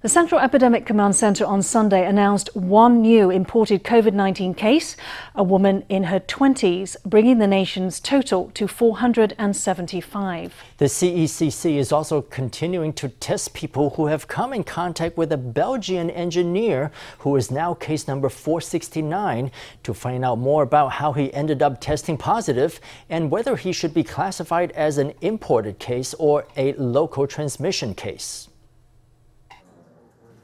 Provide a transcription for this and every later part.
The Central Epidemic Command Center on Sunday announced one new imported COVID 19 case, a woman in her 20s, bringing the nation's total to 475. The CECC is also continuing to test people who have come in contact with a Belgian engineer who is now case number 469 to find out more about how he ended up testing positive and whether he should be classified as an imported case or a local transmission case.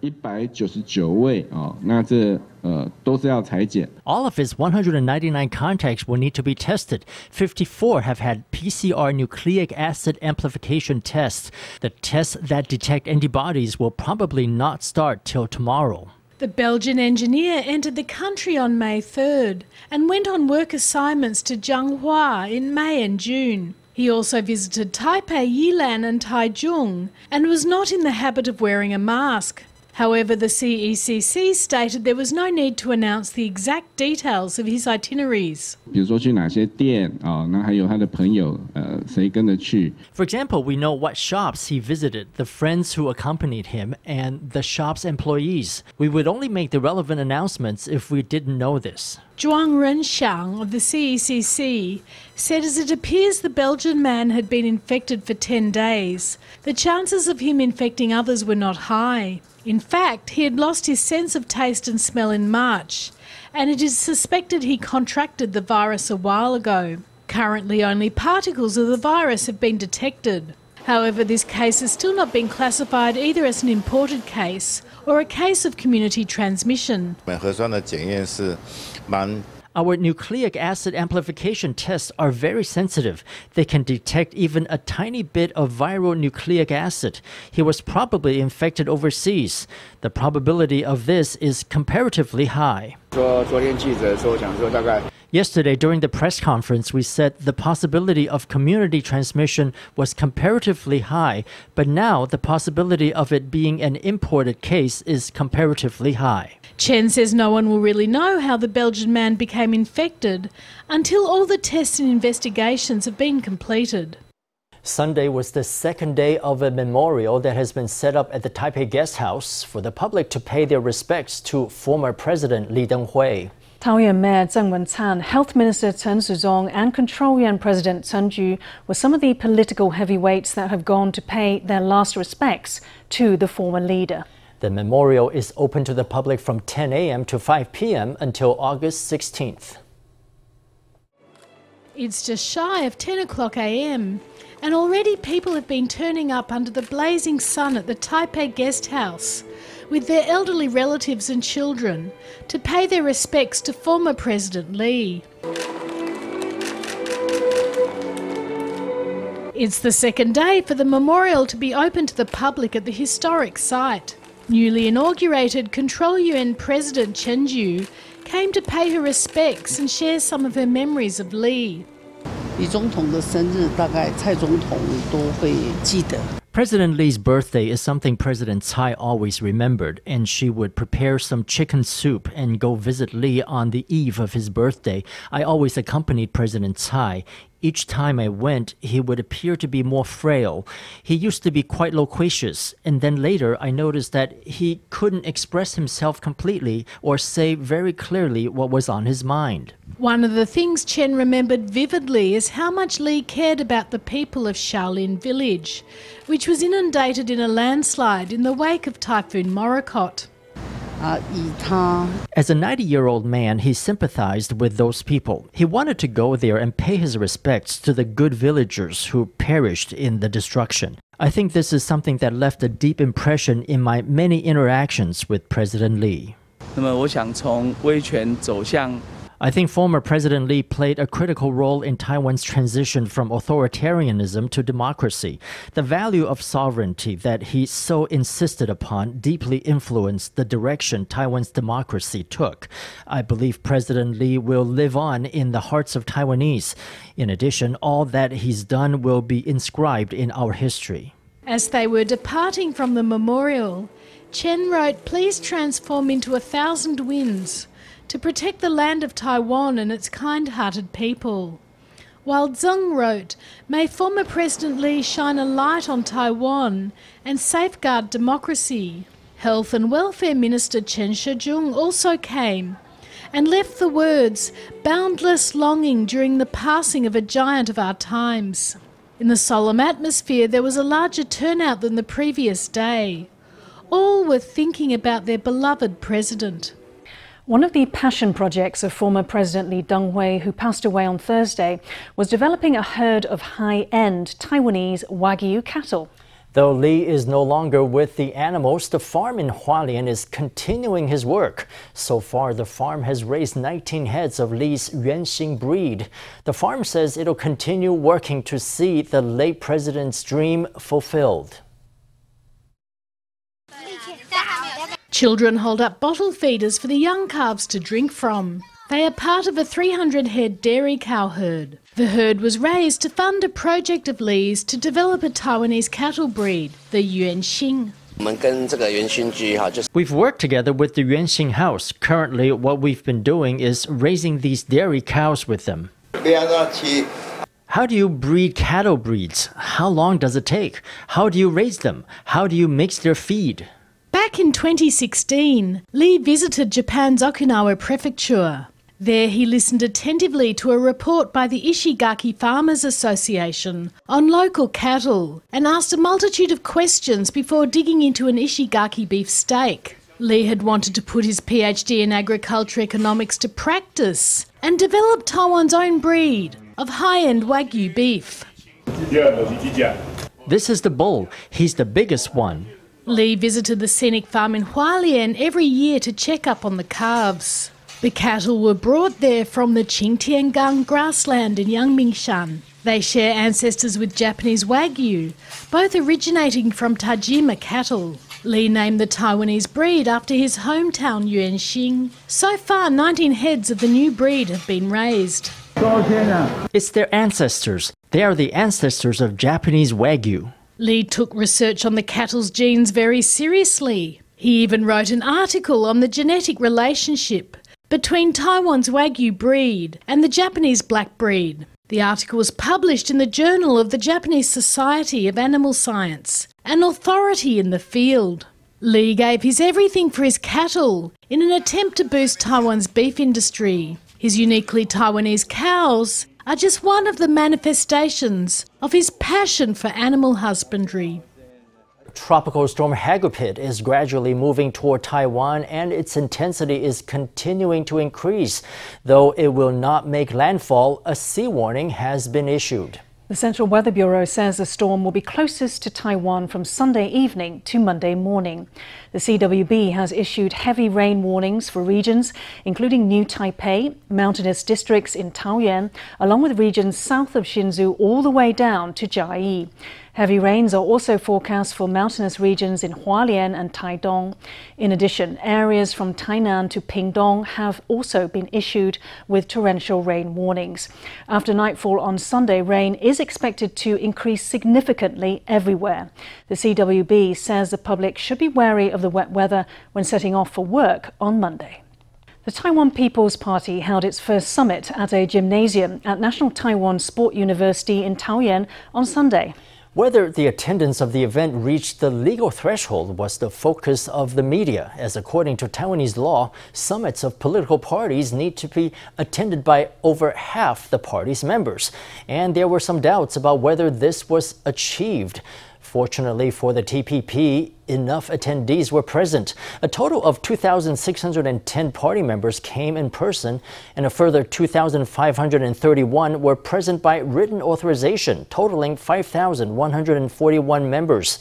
一百九十九位哦，那这呃都是要裁剪。All of his 199 contacts will need to be tested. 54 have had PCR nucleic acid amplification tests. The tests that detect antibodies will probably not start till tomorrow. The Belgian engineer entered the country on May 3rd and went on work assignments to Zhanghua in May and June. He also visited Taipei, Yilan, and Taichung and was not in the habit of wearing a mask. However, the CECC stated there was no need to announce the exact details of his itineraries. For example, we know what shops he visited, the friends who accompanied him, and the shop's employees. We would only make the relevant announcements if we didn't know this. Zhuang Renxiang of the CECC said as it appears the Belgian man had been infected for 10 days, the chances of him infecting others were not high. In fact, he had lost his sense of taste and smell in March, and it is suspected he contracted the virus a while ago. Currently, only particles of the virus have been detected. However, this case has still not been classified either as an imported case or a case of community transmission. Our nucleic acid amplification tests are very sensitive. They can detect even a tiny bit of viral nucleic acid. He was probably infected overseas. The probability of this is comparatively high. Yesterday, during the press conference, we said the possibility of community transmission was comparatively high, but now the possibility of it being an imported case is comparatively high. Chen says no one will really know how the Belgian man became infected until all the tests and investigations have been completed. Sunday was the second day of a memorial that has been set up at the Taipei Guest House for the public to pay their respects to former President Li Denghui. Taoyuan Mayor Zheng Wencan, Health Minister Chen Shizhong, and Control Yuan President Chen Ju were some of the political heavyweights that have gone to pay their last respects to the former leader. The memorial is open to the public from 10 a.m. to 5 p.m. until August 16th. It's just shy of 10 o'clock a.m., and already people have been turning up under the blazing sun at the Taipei Guest House with their elderly relatives and children to pay their respects to former President Lee. It's the second day for the memorial to be open to the public at the historic site. Newly inaugurated Control Yuan President Chen Ju came to pay her respects and share some of her memories of Lee. 李总统的生日，大概蔡总统都会记得。 President Lee's birthday is something President Tsai always remembered, and she would prepare some chicken soup and go visit Lee on the eve of his birthday. I always accompanied President Tsai. Each time I went, he would appear to be more frail. He used to be quite loquacious, and then later I noticed that he couldn't express himself completely or say very clearly what was on his mind. One of the things Chen remembered vividly is how much Lee cared about the people of Xiaolin village, which was inundated in a landslide in the wake of Typhoon Morakot. As a 90 year old man, he sympathized with those people. He wanted to go there and pay his respects to the good villagers who perished in the destruction. I think this is something that left a deep impression in my many interactions with President Lee. 那么我想从威权走向 I think former President Lee played a critical role in Taiwan's transition from authoritarianism to democracy. The value of sovereignty that he so insisted upon deeply influenced the direction Taiwan's democracy took. I believe President Lee will live on in the hearts of Taiwanese. In addition, all that he's done will be inscribed in our history. As they were departing from the memorial, Chen wrote, Please transform into a thousand winds to protect the land of Taiwan and its kind hearted people. While Zheng wrote, May former President Lee shine a light on Taiwan and safeguard democracy. Health and Welfare Minister Chen Shih-chung also came and left the words boundless longing during the passing of a giant of our times. In the solemn atmosphere, there was a larger turnout than the previous day. All were thinking about their beloved president. One of the passion projects of former President Lee Teng-hui, who passed away on Thursday, was developing a herd of high-end Taiwanese Wagyu cattle. Though Lee is no longer with the animals, the farm in Hualien is continuing his work. So far, the farm has raised 19 heads of Lee's Yuanxing breed. The farm says it'll continue working to see the late president's dream fulfilled. Children hold up bottle feeders for the young calves to drink from. They are part of a 300 head dairy cow herd. The herd was raised to fund a project of Lee's to develop a Taiwanese cattle breed, the Yuanxing. We've worked together with the Yuanxing House. Currently, what we've been doing is raising these dairy cows with them. How do you breed cattle breeds? How long does it take? How do you raise them? How do you mix their feed? Back in 2016, Lee visited Japan's Okinawa prefecture. There, he listened attentively to a report by the Ishigaki Farmers Association on local cattle and asked a multitude of questions before digging into an Ishigaki beef steak. Lee had wanted to put his PhD in agriculture economics to practice and develop Taiwan's own breed of high end Wagyu beef. This is the bull. He's the biggest one. Lee visited the scenic farm in Hualien every year to check up on the calves. The cattle were brought there from the Qingtiangang grassland in Yangmingshan. They share ancestors with Japanese Wagyu, both originating from Tajima cattle. Lee named the Taiwanese breed after his hometown Yuanxing. So far, 19 heads of the new breed have been raised. It's their ancestors. They are the ancestors of Japanese Wagyu. Lee took research on the cattle's genes very seriously. He even wrote an article on the genetic relationship between Taiwan's Wagyu breed and the Japanese black breed. The article was published in the Journal of the Japanese Society of Animal Science, an authority in the field. Lee gave his everything for his cattle in an attempt to boost Taiwan's beef industry. His uniquely Taiwanese cows are just one of the manifestations of his passion for animal husbandry. Tropical storm Hagupit is gradually moving toward Taiwan and its intensity is continuing to increase. Though it will not make landfall, a sea warning has been issued. The Central Weather Bureau says the storm will be closest to Taiwan from Sunday evening to Monday morning. The CWB has issued heavy rain warnings for regions including New Taipei, mountainous districts in Taoyuan, along with regions south of Hsinchu all the way down to Chiayi. Heavy rains are also forecast for mountainous regions in Hualien and Taidong. In addition, areas from Tainan to Pingdong have also been issued with torrential rain warnings. After nightfall on Sunday, rain is expected to increase significantly everywhere. The CWB says the public should be wary of the wet weather when setting off for work on Monday. The Taiwan People's Party held its first summit at a gymnasium at National Taiwan Sport University in Taoyuan on Sunday. Whether the attendance of the event reached the legal threshold was the focus of the media, as according to Taiwanese law, summits of political parties need to be attended by over half the party's members. And there were some doubts about whether this was achieved. Fortunately for the TPP, enough attendees were present. A total of 2,610 party members came in person, and a further 2,531 were present by written authorization, totaling 5,141 members.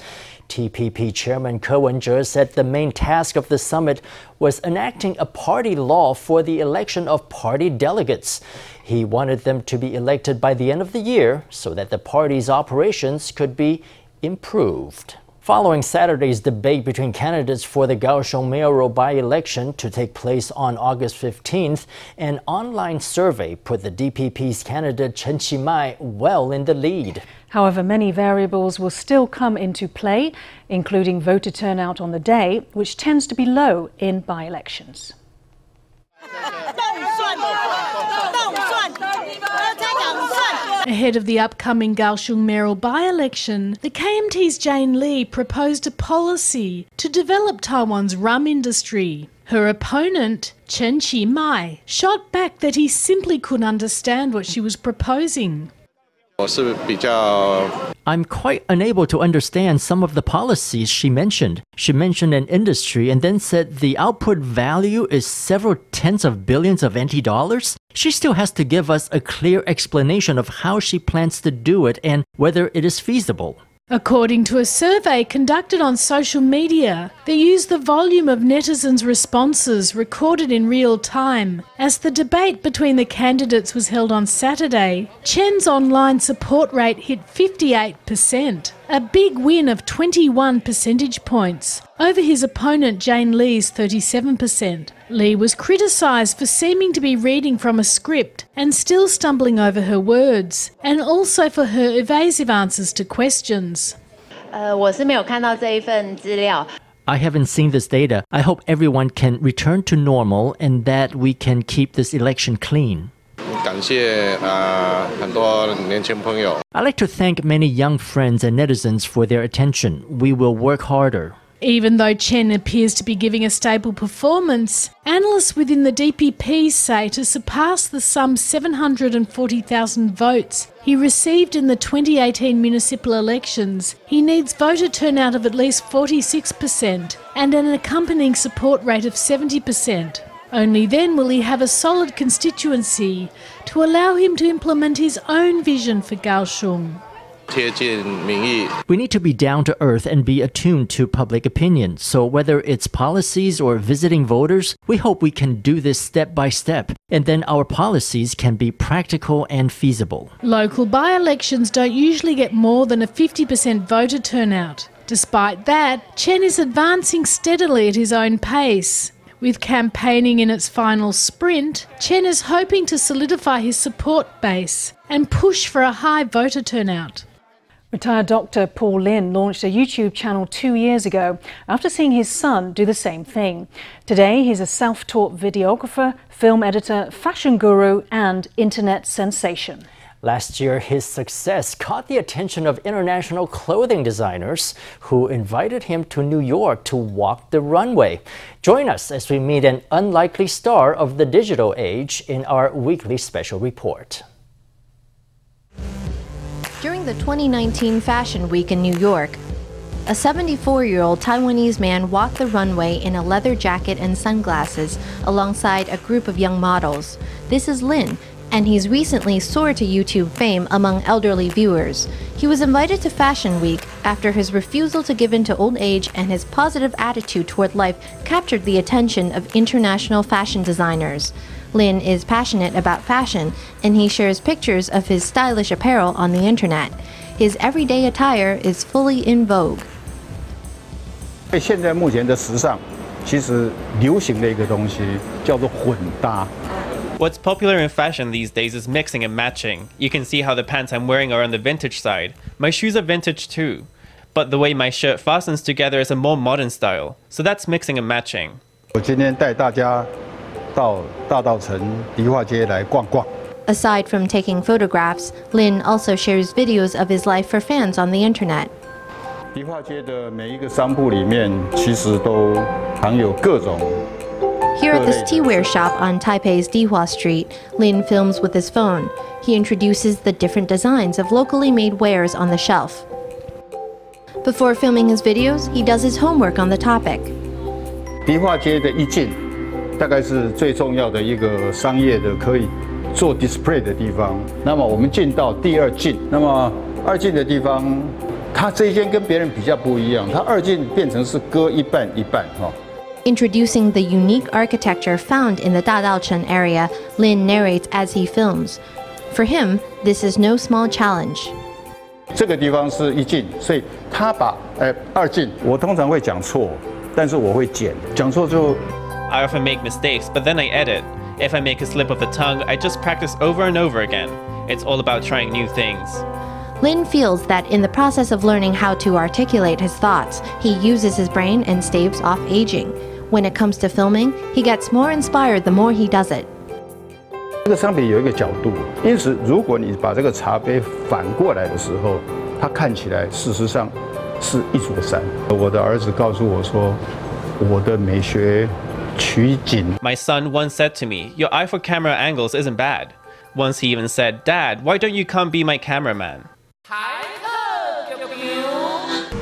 TPP Chairman Ko Wen-je said the main task of the summit was enacting a party law for the election of party delegates. He wanted them to be elected by the end of the year so that the party's operations could be improved. Following Saturday's debate between candidates for the Kaohsiung mayoral by-election to take place on August 15th, an online survey put the DPP's candidate Chen Chi-mai well in the lead. However, many variables will still come into play, including voter turnout on the day, which tends to be low in by-elections. Ahead of the upcoming Kaohsiung mayoral by-election, the KMT's Jane Lee proposed a policy to develop Taiwan's rum industry. Her opponent, Chen Chi-mai, shot back that he simply couldn't understand what she was proposing. I'm quite unable to understand some of the policies she mentioned. She mentioned an industry and then said the output value is several tens of billions of NT dollars. She still has to give us a clear explanation of how she plans to do it and whether it is feasible. According to a survey conducted on social media that used the volume of netizens' responses recorded in real time, as the debate between the candidates was held on Saturday, Chen's online support rate hit 58%, a big win of 21 percentage points over his opponent Jane Lee's 37%, Lee was criticised for seeming to be reading from a script and still stumbling over her words, and also for her evasive answers to questions. Uh, I haven't seen this data. I hope everyone can return to normal and that we can keep this election clean. I'd like to thank many young friends and netizens for their attention. We will work harder. Even though Chen appears to be giving a stable performance, analysts within the DPP say to surpass the some 740,000 votes he received in the 2018 municipal elections, he needs voter turnout of at least 46% and an accompanying support rate of 70%. Only then will he have a solid constituency to allow him to implement his own vision for Kaohsiung. 贴近民意， We need to be down to earth and be attuned to public opinion. So, whether it's policies or visiting voters, we hope we can do this step by step, and then our policies can be practical and feasible. Local by elections don't usually get more than a 50% voter turnout. Despite that, Chen is advancing steadily at his own pace. With campaigning in its final sprint, Chen is hoping to solidify his support base and push for a high voter turnout. Retired doctor Paul Lin launched a YouTube channel two years ago after seeing his son do the same thing. Today, he's a self taught videographer, film editor, fashion guru, and internet sensation. Last year, his success caught the attention of international clothing designers who invited him to New York to walk the runway. Join us as we meet an unlikely star of the digital age in our weekly special report. During the 2019 Fashion Week in New York, a 74 year old Taiwanese man walked the runway in a leather jacket and sunglasses alongside a group of young models. This is Lin, and he's recently soared to YouTube fame among elderly viewers. He was invited to Fashion Week after his refusal to give in to old age and his positive attitude toward life captured the attention of international fashion designers. Lin is passionate about fashion, and he shares pictures of his stylish apparel on the internet. His everyday attire is fully in vogue. 现在目前的时尚，其实流行的一个东西叫做混搭。 What's popular in fashion these days is mixing and matching. You can see how the pants I'm wearing are on the vintage side. My shoes are vintage too. But the way my shirt fastens together is a more modern style. So that's mixing and matching. 我今天带大家 到大稻埕迪化街来逛逛。Aside from taking photographs, Lin also shares videos of his life for fans on the internet. 迪化街的每一个商铺里面，其实都藏有各种。Here at this teaware shop on Taipei's Dihua Street, Lin films with his phone. He introduces the different designs of locally made wares on the shelf. Before filming his videos, he does his homework on the topic. 迪化街的一进大概是最重要的一个商业的可以做 display 的地方。那么我们进到第二进，那么二进的地方，它这一间跟别人比较不一样，它二进变成是割一半一半哈。Introducing the unique architecture found in the Dadaochen area, Lin narrates as he films. For him, this is no small challenge. 这个地方是一进，所以他把呃二进，我通常会讲错，但是我会剪，讲错就 I often make mistakes, but then I edit. If I make a slip of the tongue, I just practice over and over again. It's all about trying new things. Lin feels that in the process of learning how to articulate his thoughts, he uses his brain and staves off aging. When it comes to filming, he gets more inspired the more he does it. 这个商品有一个角度，因此如果你把这个茶杯反过来的时候，它看起来事实上是一座山。我的儿子告诉我说，我的美学 取景。 My son once said to me, Your eye for camera angles isn't bad. Once he even said, Dad, why don't you come be my cameraman?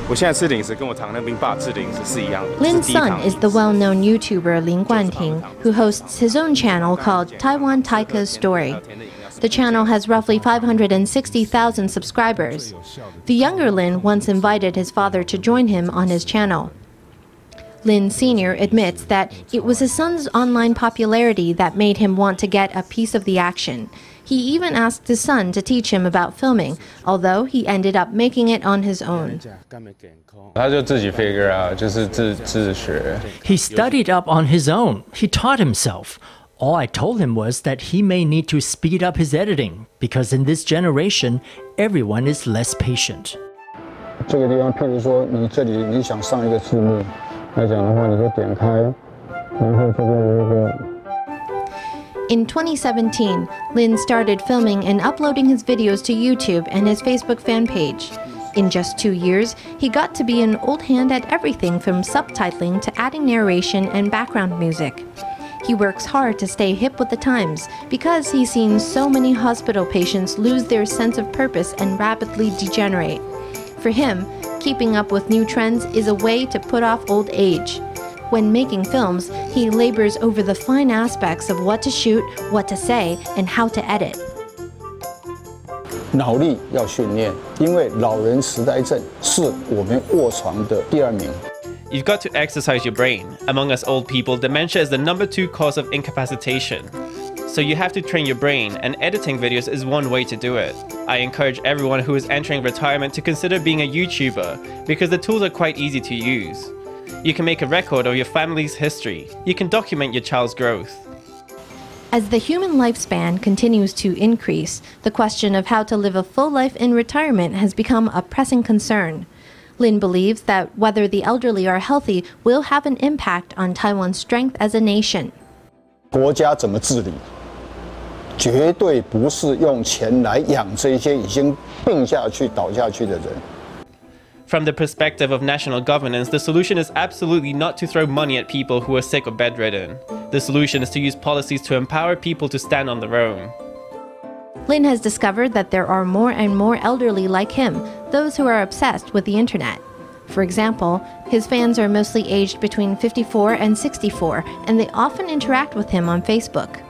我现在吃零食跟我常那兵爸吃零食是一样的。 Lin's 是低糖 son is the well known YouTuber Lin Guanting, who hosts his own channel called Taiwan Taika's Story. The channel has roughly 560,000 subscribers. The younger Lin once invited his father to join him on his channel. Lin Sr. admits that it was his son's online popularity that made him want to get a piece of the action. He even asked his son to teach him about filming, although he ended up making it on his own. 他就自己 figure out，就是自自学。 He studied up on his own. He taught himself. All I told him was that he may need to speed up his editing because in this generation, everyone is less patient. 这个地方，譬如说你这里你想上一个字幕 来讲的话，你就点开，然后这边有一个 In 2017, Lin started filming and uploading his videos to YouTube and his Facebook fan page. In just two years, he got to be an old hand at everything from subtitling to adding narration and background music. He works hard to stay hip with the times because he's seen so many hospital patients lose their sense of purpose and rapidly degenerate. For him, keeping up with new trends is a way to put off old age. When making films, he labors over the fine aspects of what to shoot, what to say, and how to edit. 脑力要训练，因为老人痴呆症是我们卧床的第二名。 You've got to exercise your brain. Among us old people, dementia is the number two cause of incapacitation. So you have to train your brain, and editing videos is one way to do it. I encourage everyone who is entering retirement to consider being a YouTuber because the tools are quite easy to use. You can make a record of your family's history. You can document your child's growth. As the human lifespan continues to increase, the question of how to live a full life in retirement has become a pressing concern. Lin believes that whether the elderly are healthy will have an impact on Taiwan's strength as a nation. 国家怎么治理， 绝对不是用钱来养这些已经病下去、倒下去的人。 From the perspective of national governance, the solution is absolutely not to throw money at people who are sick or bedridden. The solution is to use policies to empower people to stand on their own. Lin has discovered that there are more and more elderly like him, those who are obsessed with the internet. For example, his fans are mostly aged between 54 and 64, and they often interact with him on Facebook.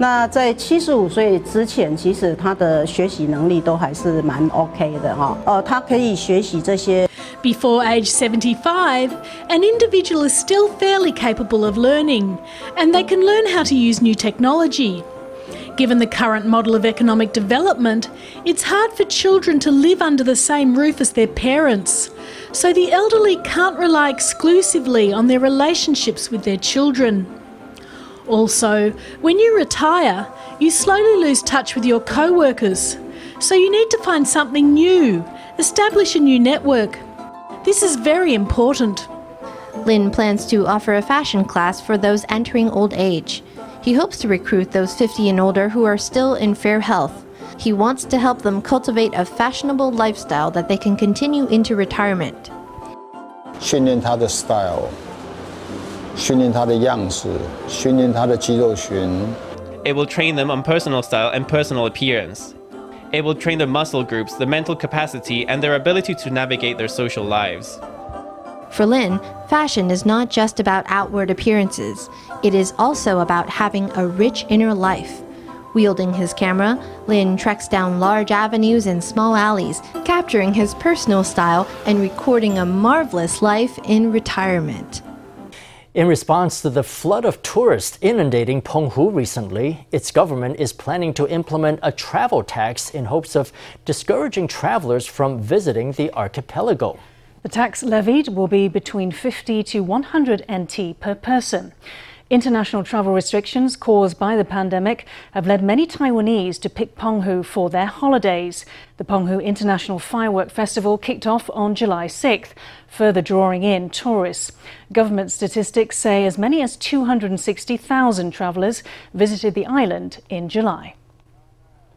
那在七十五岁之前，其实他的学习能力都还是蛮 OK 的哈。呃，他可以学习这些 Before age 75, an individual is still fairly capable of learning, and they can learn how to use new technology. Given the current model of economic development, it's hard for children to live under the same roof as their parents. So the elderly can't rely exclusively on their relationships with their children. Also, when you retire, you slowly lose touch with your co workers. So you need to find something new, establish a new network. This is very important. Lin plans to offer a fashion class for those entering old age. He hopes to recruit those 50 and older who are still in fair health. He wants to help them cultivate a fashionable lifestyle that they can continue into retirement. 训练他的 style， 训练他的样式，训练他的肌肉群。 It will train them on personal style and personal appearance. It will train their muscle groups, their mental capacity, and their ability to navigate their social lives. For Lin, fashion is not just about outward appearances, it is also about having a rich inner life. Wielding his camera, Lin treks down large avenues and small alleys, capturing his personal style and recording a marvelous life in retirement. In response to the flood of tourists inundating Penghu recently, its government is planning to implement a travel tax in hopes of discouraging travelers from visiting the archipelago. The tax levied will be between 50 to 100 NT per person. International travel restrictions caused by the pandemic have led many Taiwanese to pick Penghu for their holidays. The Penghu International Firework Festival kicked off on July 6th, further drawing in tourists. Government statistics say as many as 260,000 travellers visited the island in July.